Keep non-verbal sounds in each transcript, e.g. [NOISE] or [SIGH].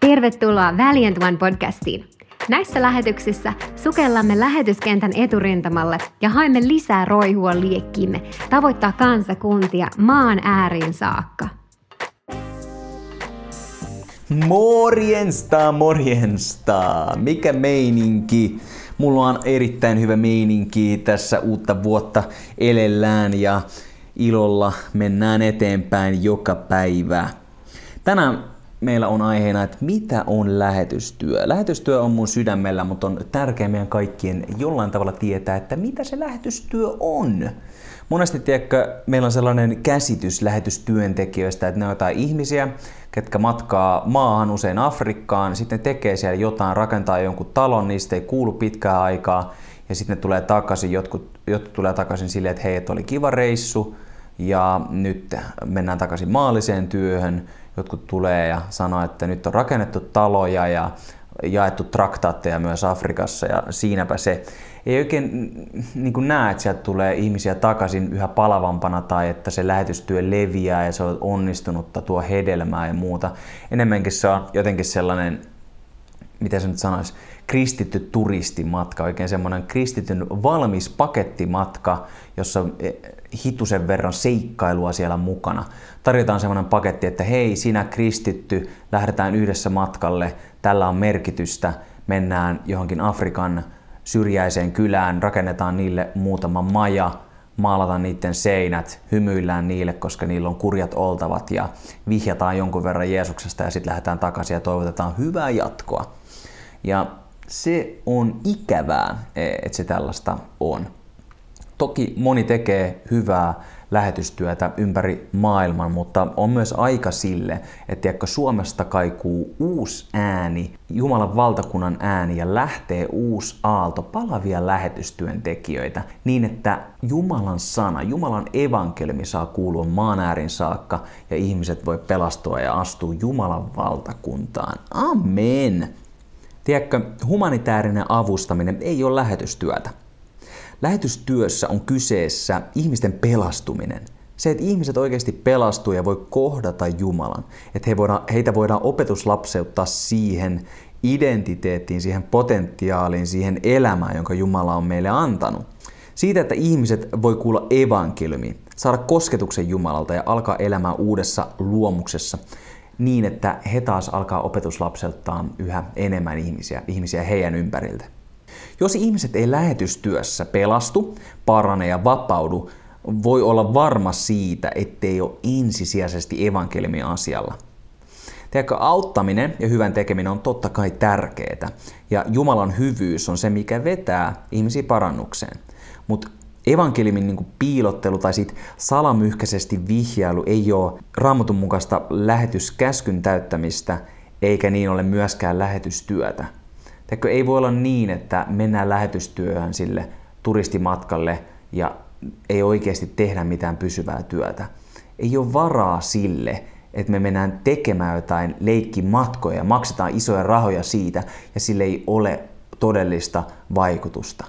Tervetuloa Valiant One podcastiin. Näissä lähetyksissä sukellamme lähetyskentän eturintamalle ja haemme lisää roihua liekkiimme tavoittaa kansakuntia maan ääriin saakka. Morjensta, morjensta! Mikä meininki? Mulla on erittäin hyvä meininki tässä uutta vuotta elellään ja ilolla mennään eteenpäin joka päivä. Tänään meillä on aiheena, että mitä on lähetystyö. Lähetystyö on mun sydämellä, mutta on tärkeää meidän kaikkien jollain tavalla tietää, että mitä se lähetystyö on. Monesti tiedätkö, meillä on sellainen käsitys lähetystyöntekijöistä, että ne on jotain ihmisiä, ketkä matkaa maahan, usein Afrikkaan, sitten tekee siellä jotain, rakentaa jonkun talon, niistä ei kuulu pitkää aikaa, ja sitten ne tulee takaisin, jotkut, jotkut tulee takaisin silleen, että hei, että oli kiva reissu, ja nyt mennään takaisin maalliseen työhön, jotkut tulee ja sanoo, että nyt on rakennettu taloja ja jaettu traktaatteja myös Afrikassa ja siinäpä se. Ei oikein niin kuin näe, että sieltä tulee ihmisiä takaisin yhä palavampana tai että se lähetystyö leviää ja se on onnistunutta, tuo hedelmää ja muuta. Enemmänkin se on jotenkin sellainen, mitä se nyt sanoisi, kristitty turistimatka, oikein semmoinen kristityn valmis pakettimatka, jossa e, hitusen verran seikkailua siellä mukana. Tarjotaan semmoinen paketti, että hei, sinä kristitty, lähdetään yhdessä matkalle, tällä on merkitystä, mennään johonkin Afrikan syrjäiseen kylään, rakennetaan niille muutama maja, maalataan niiden seinät, hymyillään niille, koska niillä on kurjat oltavat ja vihjataan jonkun verran Jeesuksesta ja sitten lähdetään takaisin ja toivotetaan hyvää jatkoa. Ja se on ikävää, että se tällaista on. Toki moni tekee hyvää lähetystyötä ympäri maailman, mutta on myös aika sille, että tiedätkö, Suomesta kaikuu uusi ääni, Jumalan valtakunnan ääni ja lähtee uusi aalto palavia lähetystyöntekijöitä niin, että Jumalan sana, Jumalan evankeliumi saa kuulua maan äärin saakka ja ihmiset voi pelastua ja astua Jumalan valtakuntaan. Amen! Tiedätkö, humanitaarinen avustaminen ei ole lähetystyötä. Lähetystyössä on kyseessä ihmisten pelastuminen. Se, että ihmiset oikeasti pelastuu ja voi kohdata Jumalan. Että he voidaan, heitä voidaan opetuslapseuttaa siihen identiteettiin, siihen potentiaaliin, siihen elämään, jonka Jumala on meille antanut. Siitä, että ihmiset voi kuulla evankeliumi, saada kosketuksen Jumalalta ja alkaa elämään uudessa luomuksessa niin, että he taas alkaa opetuslapseltaan yhä enemmän ihmisiä, ihmisiä heidän ympäriltä. Jos ihmiset ei lähetystyössä pelastu, parane ja vapaudu, voi olla varma siitä, ettei ole ensisijaisesti evankeliumin asialla. Tiedätkö, auttaminen ja hyvän tekeminen on totta kai tärkeää, ja Jumalan hyvyys on se, mikä vetää ihmisiä parannukseen. Mutta evankeliumin niin piilottelu tai sit salamyhkäisesti vihjailu ei ole raamatun mukaista lähetyskäskyn täyttämistä, eikä niin ole myöskään lähetystyötä. Teikö, ei voi olla niin, että mennään lähetystyöhön sille turistimatkalle ja ei oikeasti tehdä mitään pysyvää työtä. Ei ole varaa sille, että me mennään tekemään jotain leikkimatkoja ja maksetaan isoja rahoja siitä ja sille ei ole todellista vaikutusta.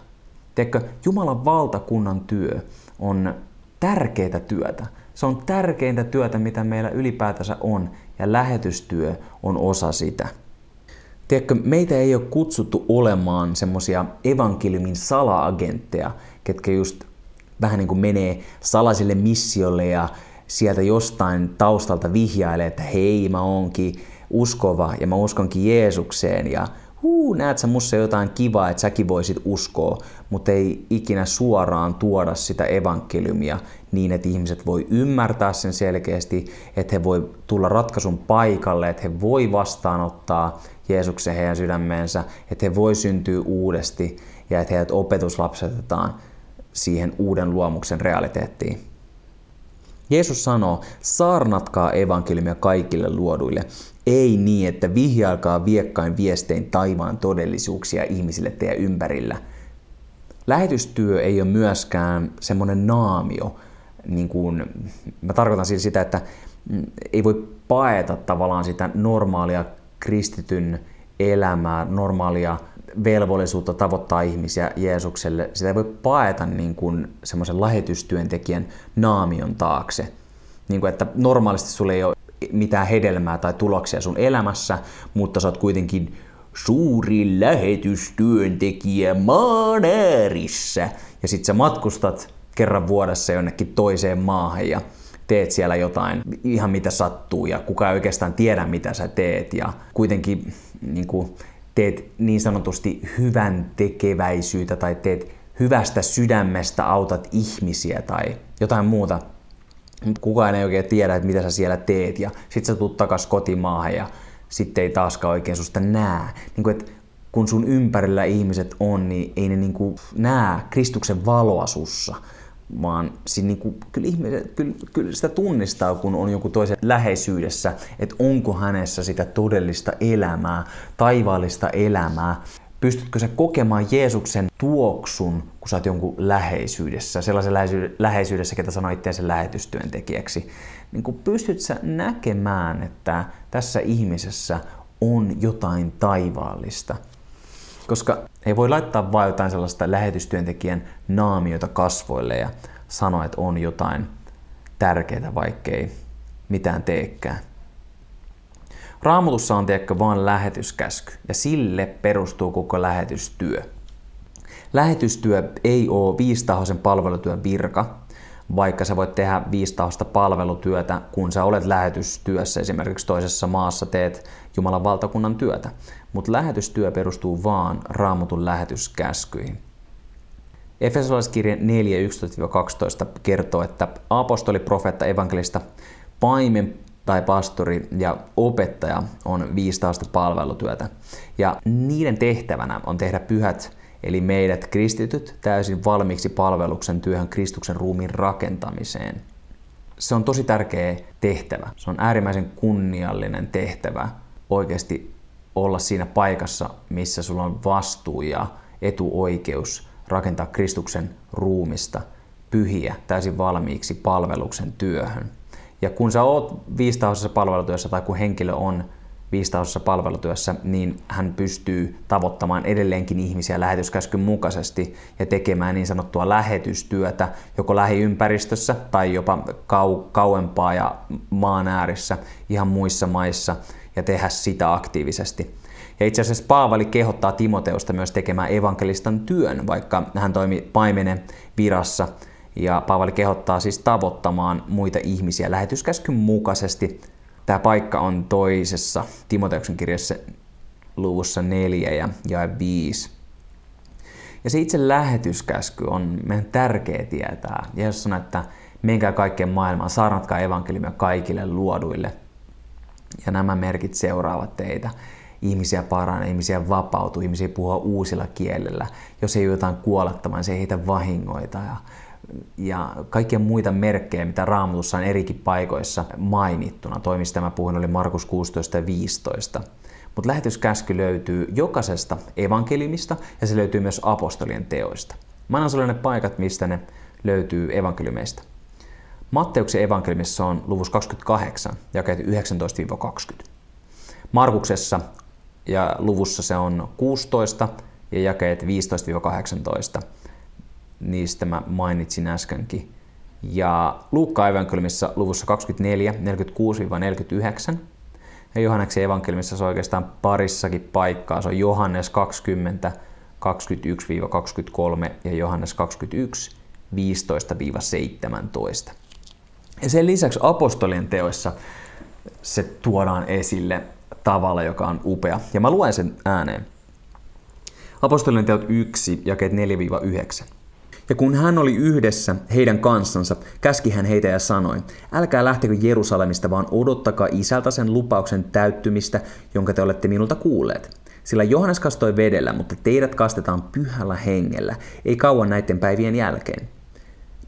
Tiedätkö, Jumalan valtakunnan työ on tärkeää työtä. Se on tärkeintä työtä, mitä meillä ylipäätänsä on, ja lähetystyö on osa sitä. Tiedätkö, meitä ei ole kutsuttu olemaan semmosia evankeliumin sala-agentteja, ketkä just vähän niin kuin menee salaisille missiolle ja sieltä jostain taustalta vihjailee, että hei, mä oonkin uskova ja mä uskonkin Jeesukseen ja huu, näet sä mussa jotain kivaa, että säkin voisit uskoa, mutta ei ikinä suoraan tuoda sitä evankeliumia niin, että ihmiset voi ymmärtää sen selkeästi, että he voi tulla ratkaisun paikalle, että he voi vastaanottaa Jeesuksen heidän sydämeensä, että he voi syntyä uudesti ja että heidät opetuslapsetetaan siihen uuden luomuksen realiteettiin. Jeesus sanoo, saarnatkaa evankeliumia kaikille luoduille. Ei niin, että vihjailkaa viekkain viestein taivaan todellisuuksia ihmisille teidän ympärillä. Lähetystyö ei ole myöskään semmoinen naamio, niin kuin, mä tarkoitan siis sitä, että ei voi paeta tavallaan sitä normaalia kristityn elämää, normaalia velvollisuutta tavoittaa ihmisiä Jeesukselle. Sitä ei voi paeta niin kuin semmoisen lähetystyöntekijän naamion taakse. niin kuin, että normaalisti sulle ei ole mitään hedelmää tai tuloksia sun elämässä, mutta sä oot kuitenkin suuri lähetystyöntekijä maan äärissä. Ja sit sä matkustat kerran vuodessa jonnekin toiseen maahan ja teet siellä jotain ihan mitä sattuu ja kuka ei oikeastaan tiedä mitä sä teet ja kuitenkin niin kuin, teet niin sanotusti hyvän tekeväisyyttä tai teet hyvästä sydämestä autat ihmisiä tai jotain muuta. Kukaan ei oikein tiedä, että mitä sä siellä teet ja sit sä tuut takas kotimaahan ja sitten ei taaskaan oikein susta näe. Niin kuin, että kun sun ympärillä ihmiset on, niin ei ne niin kuin näe Kristuksen valoa sussa vaan siinä niinku, kyllä, ihmiset, kyllä, kyllä sitä tunnistaa, kun on joku toisen läheisyydessä, että onko hänessä sitä todellista elämää, taivaallista elämää. Pystytkö sä kokemaan Jeesuksen tuoksun, kun sä oot jonkun läheisyydessä, sellaisen läheisyydessä, ketä sanoo itseänsä lähetystyöntekijäksi. Niin kun pystyt sä näkemään, että tässä ihmisessä on jotain taivaallista – koska ei voi laittaa vain jotain sellaista lähetystyöntekijän naamiota kasvoille ja sanoa, että on jotain tärkeää, vaikkei mitään teekään. Raamatussa on tiedäkö vain lähetyskäsky ja sille perustuu koko lähetystyö. Lähetystyö ei ole viistahoisen palvelutyön virka, vaikka sä voit tehdä viistahosta palvelutyötä, kun sä olet lähetystyössä, esimerkiksi toisessa maassa teet Jumalan valtakunnan työtä mutta lähetystyö perustuu vaan raamutun lähetyskäskyihin. Efesolaiskirje 4.11-12 kertoo, että apostoli, profeetta, evankelista, paimen tai pastori ja opettaja on viistaasta palvelutyötä. Ja niiden tehtävänä on tehdä pyhät, eli meidät kristityt, täysin valmiiksi palveluksen työhön Kristuksen ruumiin rakentamiseen. Se on tosi tärkeä tehtävä. Se on äärimmäisen kunniallinen tehtävä oikeasti olla siinä paikassa, missä sulla on vastuu ja etuoikeus rakentaa Kristuksen ruumista pyhiä täysin valmiiksi palveluksen työhön. Ja kun sä oot viistaosassa palvelutyössä tai kun henkilö on viistaosassa palvelutyössä, niin hän pystyy tavoittamaan edelleenkin ihmisiä lähetyskäskyn mukaisesti ja tekemään niin sanottua lähetystyötä joko lähiympäristössä tai jopa kau- kauempaa ja maan äärissä ihan muissa maissa – ja tehdä sitä aktiivisesti. Ja itse asiassa Paavali kehottaa Timoteusta myös tekemään evankelistan työn, vaikka hän toimi paimenen virassa. Ja Paavali kehottaa siis tavoittamaan muita ihmisiä lähetyskäskyn mukaisesti. Tämä paikka on toisessa Timoteuksen kirjassa luvussa 4 ja jae 5. Ja se itse lähetyskäsky on meidän tärkeä tietää. Jeesus sanoo, että menkää kaikkeen maailmaan, saarnatkaa evankeliumia kaikille luoduille. Ja nämä merkit seuraavat teitä. Ihmisiä paranee, ihmisiä vapautuu, ihmisiä puhua uusilla kielellä. Jos ei jotain kuolettamaan, se ei heitä vahingoita. Ja, ja kaikkia muita merkkejä, mitä Raamatussa on erikin paikoissa mainittuna. Toimista tämä puhun oli Markus 16 ja 15. Mutta lähetyskäsky löytyy jokaisesta evankeliumista ja se löytyy myös apostolien teoista. Mä annan sulle ne paikat, mistä ne löytyy evankeliumeista. Matteuksen evankeliumissa on luvus 28, jakeet 19-20. Markuksessa ja luvussa se on 16 ja jakeet 15-18. Niistä mä mainitsin äskenkin. Ja Luukka evankeliumissa luvussa 24, 46-49. Ja Johanneksen evankeliumissa se on oikeastaan parissakin paikkaa. Se on Johannes 20, 21-23 ja Johannes 21, 15-17. Ja sen lisäksi apostolien teoissa se tuodaan esille tavalla, joka on upea. Ja mä luen sen ääneen. Apostolien teot 1, jakeet 4-9. Ja kun hän oli yhdessä heidän kanssansa, käski hän heitä ja sanoi, älkää lähtekö Jerusalemista, vaan odottakaa isältä sen lupauksen täyttymistä, jonka te olette minulta kuulleet. Sillä Johannes kastoi vedellä, mutta teidät kastetaan pyhällä hengellä, ei kauan näiden päivien jälkeen.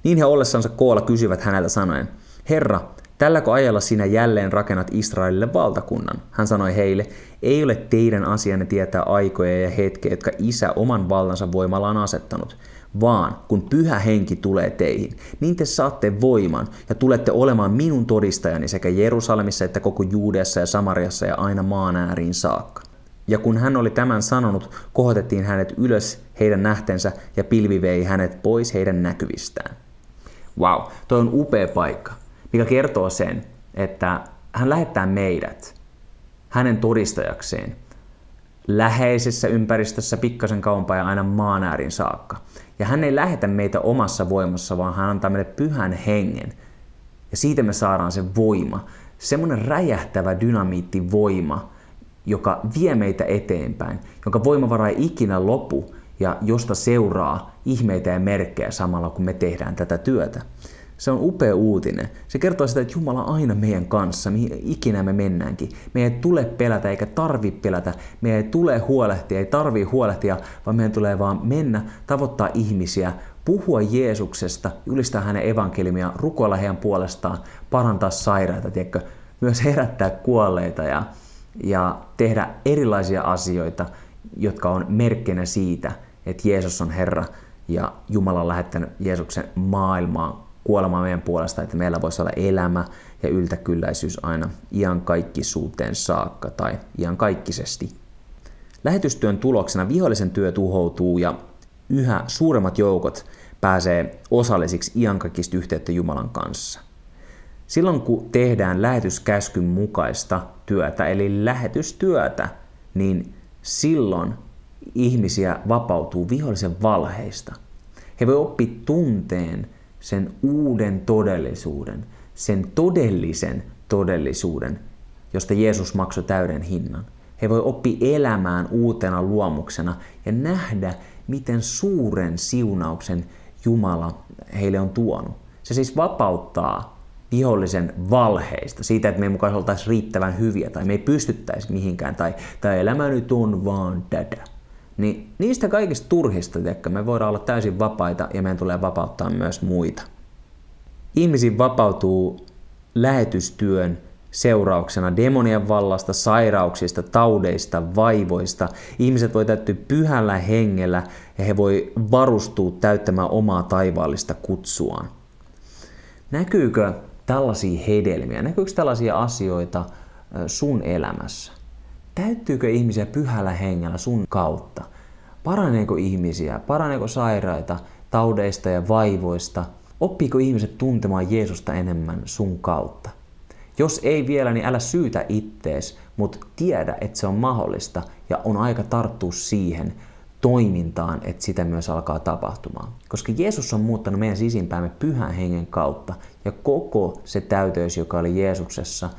Niin he ollessansa koolla kysyvät häneltä sanoen, Herra, tälläkö ajalla sinä jälleen rakennat Israelille valtakunnan? Hän sanoi heille, ei ole teidän asianne tietää aikoja ja hetkeä, jotka isä oman vallansa voimalla on asettanut, vaan kun pyhä henki tulee teihin, niin te saatte voiman ja tulette olemaan minun todistajani sekä Jerusalemissa että koko Juudeassa ja Samariassa ja aina maan ääriin saakka. Ja kun hän oli tämän sanonut, kohotettiin hänet ylös heidän nähtensä ja pilvi vei hänet pois heidän näkyvistään. Wow, toi on upea paikka mikä kertoo sen, että hän lähettää meidät hänen todistajakseen läheisessä ympäristössä pikkasen kauempaa ja aina maan äärin saakka. Ja hän ei lähetä meitä omassa voimassa, vaan hän antaa meille pyhän hengen. Ja siitä me saadaan se voima, semmoinen räjähtävä dynamiittivoima, joka vie meitä eteenpäin, jonka voimavara ei ikinä lopu ja josta seuraa ihmeitä ja merkkejä samalla kun me tehdään tätä työtä. Se on upea uutinen. Se kertoo sitä, että Jumala on aina meidän kanssa, mihin ikinä me mennäänkin. Me ei tule pelätä eikä tarvi pelätä. Me ei tule huolehtia, ei tarvi huolehtia, vaan meidän tulee vaan mennä, tavoittaa ihmisiä, puhua Jeesuksesta, julistaa hänen evankeliumia, rukoilla heidän puolestaan, parantaa sairaita, tiedätkö? myös herättää kuolleita ja, ja tehdä erilaisia asioita, jotka on merkkinä siitä, että Jeesus on Herra ja Jumala on lähettänyt Jeesuksen maailmaan kuolemaan meidän puolesta, että meillä voisi olla elämä ja yltäkylläisyys aina iankaikkisuuteen saakka tai iankaikkisesti. Lähetystyön tuloksena vihollisen työ tuhoutuu ja yhä suuremmat joukot pääsee osallisiksi iankaikkista yhteyttä Jumalan kanssa. Silloin kun tehdään lähetyskäskyn mukaista työtä, eli lähetystyötä, niin silloin ihmisiä vapautuu vihollisen valheista. He voi oppia tunteen sen uuden todellisuuden, sen todellisen todellisuuden, josta Jeesus maksoi täyden hinnan. He voi oppia elämään uutena luomuksena ja nähdä, miten suuren siunauksen Jumala heille on tuonut. Se siis vapauttaa vihollisen valheista, siitä, että me ei mukaan oltaisi riittävän hyviä tai me ei pystyttäisi mihinkään tai, tai elämä nyt on vaan tätä. Niin niistä kaikista turhista, että me voidaan olla täysin vapaita ja meidän tulee vapauttaa myös muita. Ihmisiin vapautuu lähetystyön seurauksena demonien vallasta, sairauksista, taudeista, vaivoista. Ihmiset voi täyttyä pyhällä hengellä ja he voi varustua täyttämään omaa taivaallista kutsuaan. Näkyykö tällaisia hedelmiä, näkyykö tällaisia asioita sun elämässä? Täyttyykö ihmisiä pyhällä hengellä sun kautta? Paraneeko ihmisiä? Paraneeko sairaita taudeista ja vaivoista? Oppiiko ihmiset tuntemaan Jeesusta enemmän sun kautta? Jos ei vielä, niin älä syytä ittees, mutta tiedä, että se on mahdollista ja on aika tarttua siihen toimintaan, että sitä myös alkaa tapahtumaan. Koska Jeesus on muuttanut meidän sisimpäämme pyhän hengen kautta ja koko se täyteys, joka oli Jeesuksessa,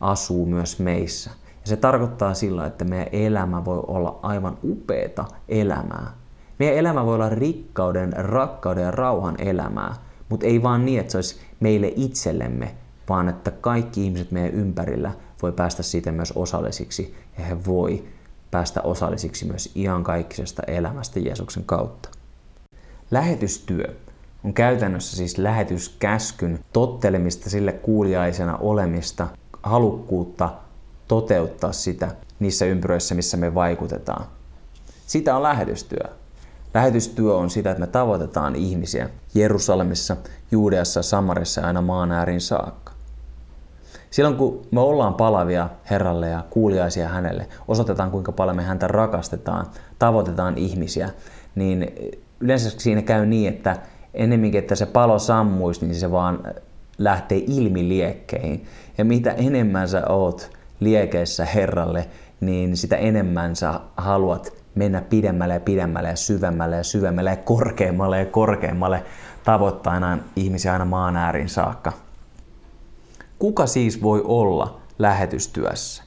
asuu myös meissä. Ja se tarkoittaa sillä, että meidän elämä voi olla aivan upeata elämää. Meidän elämä voi olla rikkauden, rakkauden ja rauhan elämää, mutta ei vaan niin, että se olisi meille itsellemme, vaan että kaikki ihmiset meidän ympärillä voi päästä siitä myös osallisiksi ja he voi päästä osallisiksi myös iankaikkisesta elämästä Jeesuksen kautta. Lähetystyö on käytännössä siis lähetyskäskyn tottelemista sille kuuliaisena olemista, halukkuutta toteuttaa sitä niissä ympyröissä, missä me vaikutetaan. Sitä on lähetystyö. Lähetystyö on sitä, että me tavoitetaan ihmisiä Jerusalemissa, Juudeassa, Samarissa ja aina maan äärin saakka. Silloin kun me ollaan palavia Herralle ja kuuliaisia hänelle, osoitetaan kuinka paljon me häntä rakastetaan, tavoitetaan ihmisiä, niin yleensä siinä käy niin, että ennemminkin, että se palo sammuisi, niin se vaan lähtee ilmi liekkeihin. Ja mitä enemmän sä oot liekeissä Herralle, niin sitä enemmän sä haluat mennä pidemmälle ja pidemmälle ja syvemmälle ja syvemmälle ja korkeammalle ja korkeammalle tavoittain ihmisiä aina maan äärin saakka. Kuka siis voi olla lähetystyössä?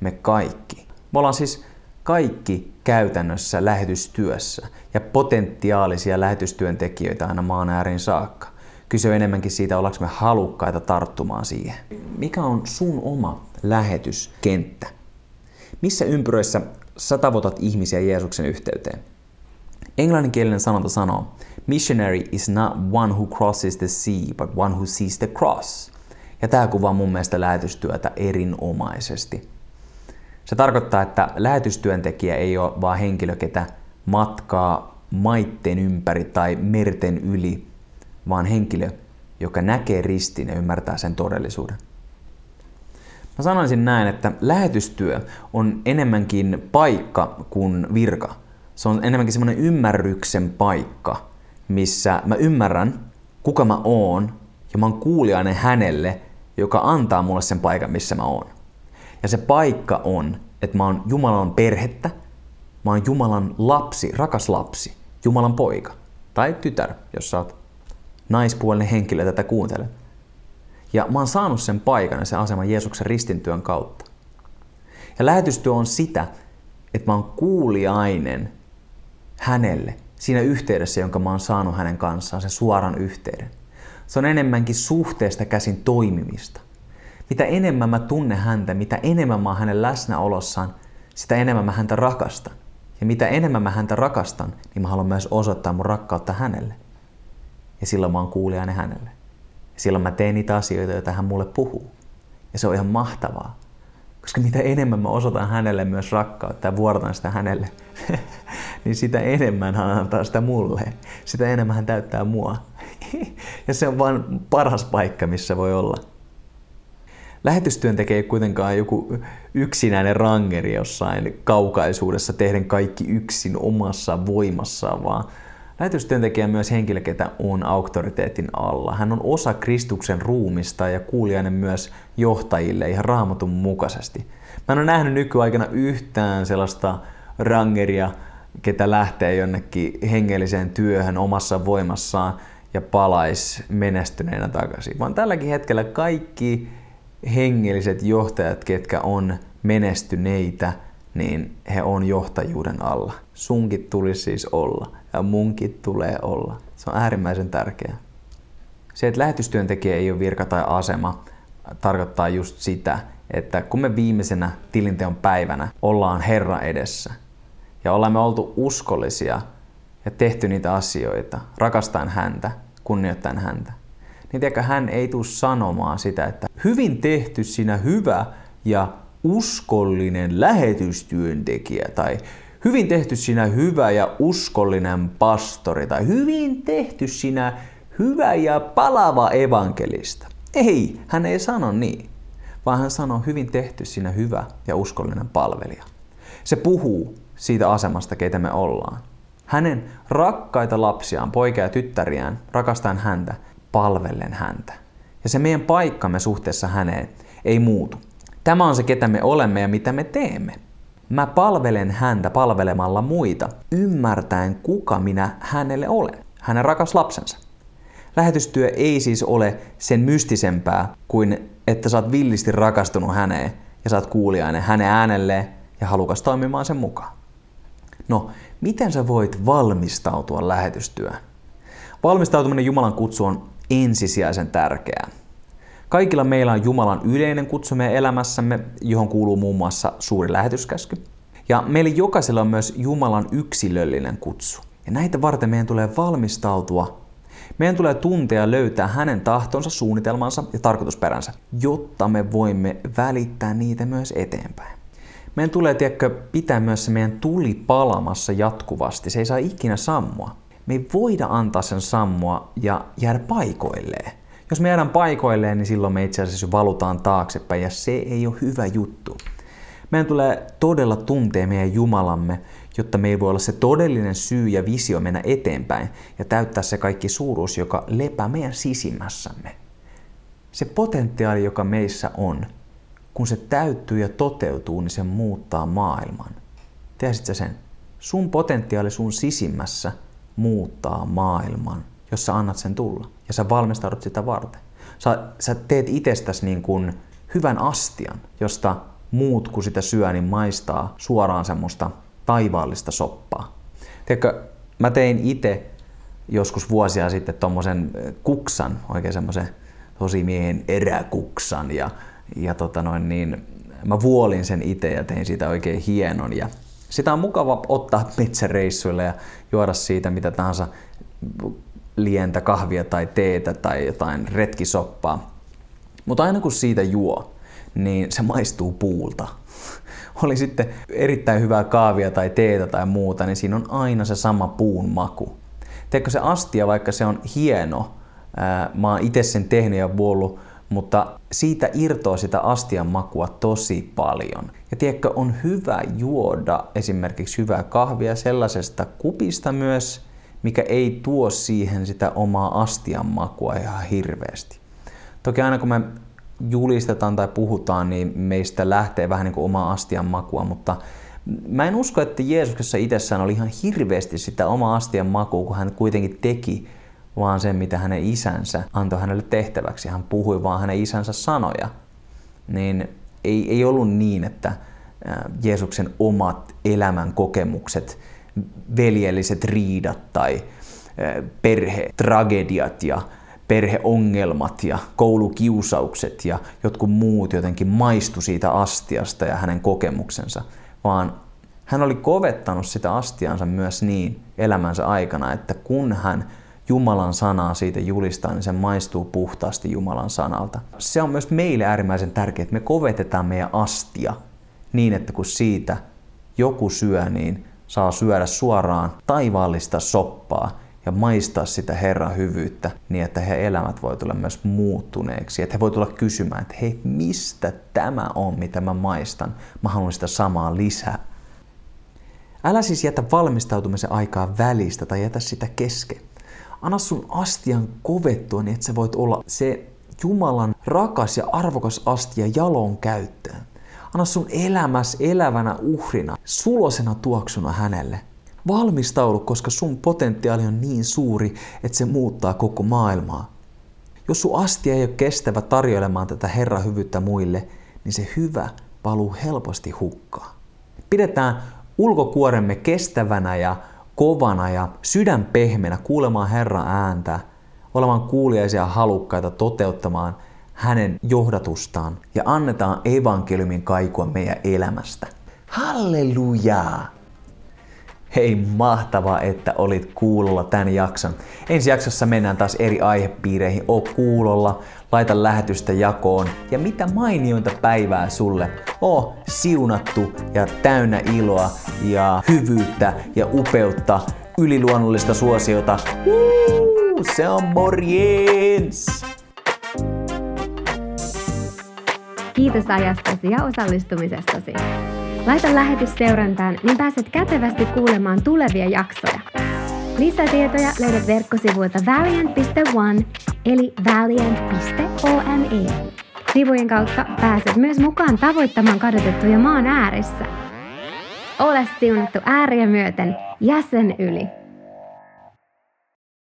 Me kaikki. Me ollaan siis kaikki käytännössä lähetystyössä ja potentiaalisia lähetystyöntekijöitä aina maan äärin saakka. Kyse on enemmänkin siitä, ollaanko me halukkaita tarttumaan siihen. Mikä on sun oma lähetyskenttä? Missä ympyröissä sä tavoitat ihmisiä Jeesuksen yhteyteen? Englanninkielinen sanonta sanoo, Missionary is not one who crosses the sea, but one who sees the cross. Ja tämä kuvaa mun mielestä lähetystyötä erinomaisesti. Se tarkoittaa, että lähetystyöntekijä ei ole vaan henkilö, ketä matkaa maitten ympäri tai merten yli, vaan henkilö, joka näkee ristin ja ymmärtää sen todellisuuden. Mä sanoisin näin, että lähetystyö on enemmänkin paikka kuin virka. Se on enemmänkin semmoinen ymmärryksen paikka, missä mä ymmärrän, kuka mä oon, ja mä oon kuulijainen hänelle joka antaa mulle sen paikan, missä mä oon. Ja se paikka on, että mä oon Jumalan perhettä, mä oon Jumalan lapsi, rakas lapsi, Jumalan poika tai tytär, jos sä oot naispuolinen henkilö tätä kuuntelet. Ja mä oon saanut sen paikan ja sen aseman Jeesuksen ristintyön kautta. Ja lähetystyö on sitä, että mä oon kuuliainen hänelle siinä yhteydessä, jonka mä oon saanut hänen kanssaan, sen suoran yhteyden. Se on enemmänkin suhteesta käsin toimimista. Mitä enemmän mä tunnen häntä, mitä enemmän mä oon hänen läsnäolossaan, sitä enemmän mä häntä rakastan. Ja mitä enemmän mä häntä rakastan, niin mä haluan myös osoittaa mun rakkautta hänelle. Ja silloin mä oon kuulijainen hänelle. Silloin mä teen niitä asioita, joita hän mulle puhuu. Ja se on ihan mahtavaa. Koska mitä enemmän mä osoitan hänelle myös rakkautta ja vuorotan sitä hänelle, [LAUGHS] niin sitä enemmän hän antaa sitä mulle. Sitä enemmän hän täyttää mua. [LAUGHS] ja se on vain paras paikka, missä voi olla. Lähetystyön tekee kuitenkaan joku yksinäinen rangeri jossain kaukaisuudessa tehden kaikki yksin omassa voimassaan, vaan Lähetystyöntekijä myös henkilö, ketä on auktoriteetin alla. Hän on osa Kristuksen ruumista ja kuulijainen myös johtajille ihan raamatun mukaisesti. Mä en ole nähnyt nykyaikana yhtään sellaista rangeria, ketä lähtee jonnekin hengelliseen työhön omassa voimassaan ja palais menestyneenä takaisin. Vaan tälläkin hetkellä kaikki hengelliset johtajat, ketkä on menestyneitä, niin he on johtajuuden alla. Sunkin tulisi siis olla ja munkin tulee olla. Se on äärimmäisen tärkeää. Se, että lähetystyöntekijä ei ole virka tai asema, tarkoittaa just sitä, että kun me viimeisenä tilinteon päivänä ollaan Herra edessä ja ollaan me oltu uskollisia ja tehty niitä asioita, rakastan häntä, kunnioittain häntä, niin tiedätkö, hän ei tule sanomaan sitä, että hyvin tehty sinä hyvä ja uskollinen lähetystyöntekijä tai hyvin tehty sinä hyvä ja uskollinen pastori tai hyvin tehty sinä hyvä ja palava evankelista. Ei, hän ei sano niin, vaan hän sanoo hyvin tehty sinä hyvä ja uskollinen palvelija. Se puhuu siitä asemasta, keitä me ollaan. Hänen rakkaita lapsiaan, poikia ja tyttäriään, rakastan häntä, palvellen häntä. Ja se meidän paikkamme suhteessa häneen ei muutu. Tämä on se, ketä me olemme ja mitä me teemme. Mä palvelen häntä palvelemalla muita, ymmärtäen kuka minä hänelle olen, hänen rakas lapsensa. Lähetystyö ei siis ole sen mystisempää kuin että sä oot villisti rakastunut häneen ja sä oot kuulijainen hänen äänelleen ja halukas toimimaan sen mukaan. No, miten sä voit valmistautua lähetystyöhön? Valmistautuminen Jumalan kutsu on ensisijaisen tärkeää. Kaikilla meillä on Jumalan yleinen kutsu meidän elämässämme, johon kuuluu muun muassa suuri lähetyskäsky. Ja meillä jokaisella on myös Jumalan yksilöllinen kutsu. Ja näitä varten meidän tulee valmistautua. Meidän tulee tuntea löytää hänen tahtonsa, suunnitelmansa ja tarkoitusperänsä, jotta me voimme välittää niitä myös eteenpäin. Meidän tulee tiedätkö, pitää myös se meidän tuli palamassa jatkuvasti. Se ei saa ikinä sammua. Me ei voida antaa sen sammua ja jäädä paikoilleen. Jos me jäädään paikoilleen, niin silloin me itse asiassa valutaan taaksepäin ja se ei ole hyvä juttu. Meidän tulee todella tuntea meidän Jumalamme, jotta meillä voi olla se todellinen syy ja visio mennä eteenpäin ja täyttää se kaikki suuruus, joka lepää meidän sisimmässämme. Se potentiaali, joka meissä on, kun se täyttyy ja toteutuu, niin se muuttaa maailman. Tiesitkö sen? Sun potentiaali sun sisimmässä muuttaa maailman jos sä annat sen tulla ja sä valmistaudut sitä varten. Sä, sä teet itsestäsi niin kuin hyvän astian, josta muut kun sitä syö, niin maistaa suoraan semmoista taivaallista soppaa. Tiedätkö, mä tein itse joskus vuosia sitten tommosen kuksan, oikein semmoisen tosi miehen eräkuksan ja, ja tota noin, niin mä vuolin sen itse ja tein siitä oikein hienon ja sitä on mukava ottaa [LAUGHS] metsäreissuille ja juoda siitä mitä tahansa lientä kahvia tai teetä tai jotain retkisoppaa. Mutta aina kun siitä juo, niin se maistuu puulta. [LAUGHS] Oli sitten erittäin hyvää kaavia tai teetä tai muuta, niin siinä on aina se sama puun maku. Teekö se astia, vaikka se on hieno, mä oon itse sen tehnyt ja vuollut, mutta siitä irtoaa sitä astian makua tosi paljon. Ja tiedätkö, on hyvä juoda esimerkiksi hyvää kahvia sellaisesta kupista myös, mikä ei tuo siihen sitä omaa astian makua ihan hirveästi. Toki aina kun me julistetaan tai puhutaan, niin meistä lähtee vähän niin kuin oma astian makua, mutta mä en usko, että Jeesuksessa itsessään oli ihan hirveästi sitä oma astian makua, kun hän kuitenkin teki vaan sen, mitä hänen isänsä antoi hänelle tehtäväksi. Hän puhui vaan hänen isänsä sanoja. Niin ei, ei ollut niin, että Jeesuksen omat elämän kokemukset, veljelliset riidat tai perhetragediat ja perheongelmat ja koulukiusaukset ja jotkut muut jotenkin maistu siitä astiasta ja hänen kokemuksensa, vaan hän oli kovettanut sitä astiansa myös niin elämänsä aikana, että kun hän Jumalan sanaa siitä julistaa, niin se maistuu puhtaasti Jumalan sanalta. Se on myös meille äärimmäisen tärkeää, että me kovetetaan meidän astia niin, että kun siitä joku syö, niin saa syödä suoraan taivaallista soppaa ja maistaa sitä Herran hyvyyttä niin, että he elämät voi tulla myös muuttuneeksi. Että he voi tulla kysymään, että hei, mistä tämä on, mitä mä maistan? Mä haluan sitä samaa lisää. Älä siis jätä valmistautumisen aikaa välistä tai jätä sitä kesken. Anna sun astian kovettua niin, että sä voit olla se Jumalan rakas ja arvokas astia jalon käyttöön. Anna sun elämäs elävänä uhrina, sulosena tuoksuna hänelle. Valmistaudu, koska sun potentiaali on niin suuri, että se muuttaa koko maailmaa. Jos sun astia ei ole kestävä tarjoilemaan tätä Herran hyvyyttä muille, niin se hyvä valuu helposti hukkaan. Pidetään ulkokuoremme kestävänä ja kovana ja sydän pehmeänä kuulemaan Herran ääntä, olemaan kuuliaisia halukkaita toteuttamaan hänen johdatustaan ja annetaan evankeliumin kaikua meidän elämästä. Hallelujaa! Hei, mahtavaa, että olit kuulolla tämän jakson. Ensi jaksossa mennään taas eri aihepiireihin. Oo kuulolla, laita lähetystä jakoon ja mitä mainiointa päivää sulle. Oo siunattu ja täynnä iloa ja hyvyyttä ja upeutta, yliluonnollista suosiota. Uu, se on morjens! Kiitos ajastasi ja osallistumisestasi. Laita lähetys seurantaan, niin pääset kätevästi kuulemaan tulevia jaksoja. Lisätietoja löydät verkkosivuilta valiant.one eli valiant.one. Sivujen kautta pääset myös mukaan tavoittamaan kadotettuja maan ääressä. Ole siunattu ääriä myöten jäsen yli.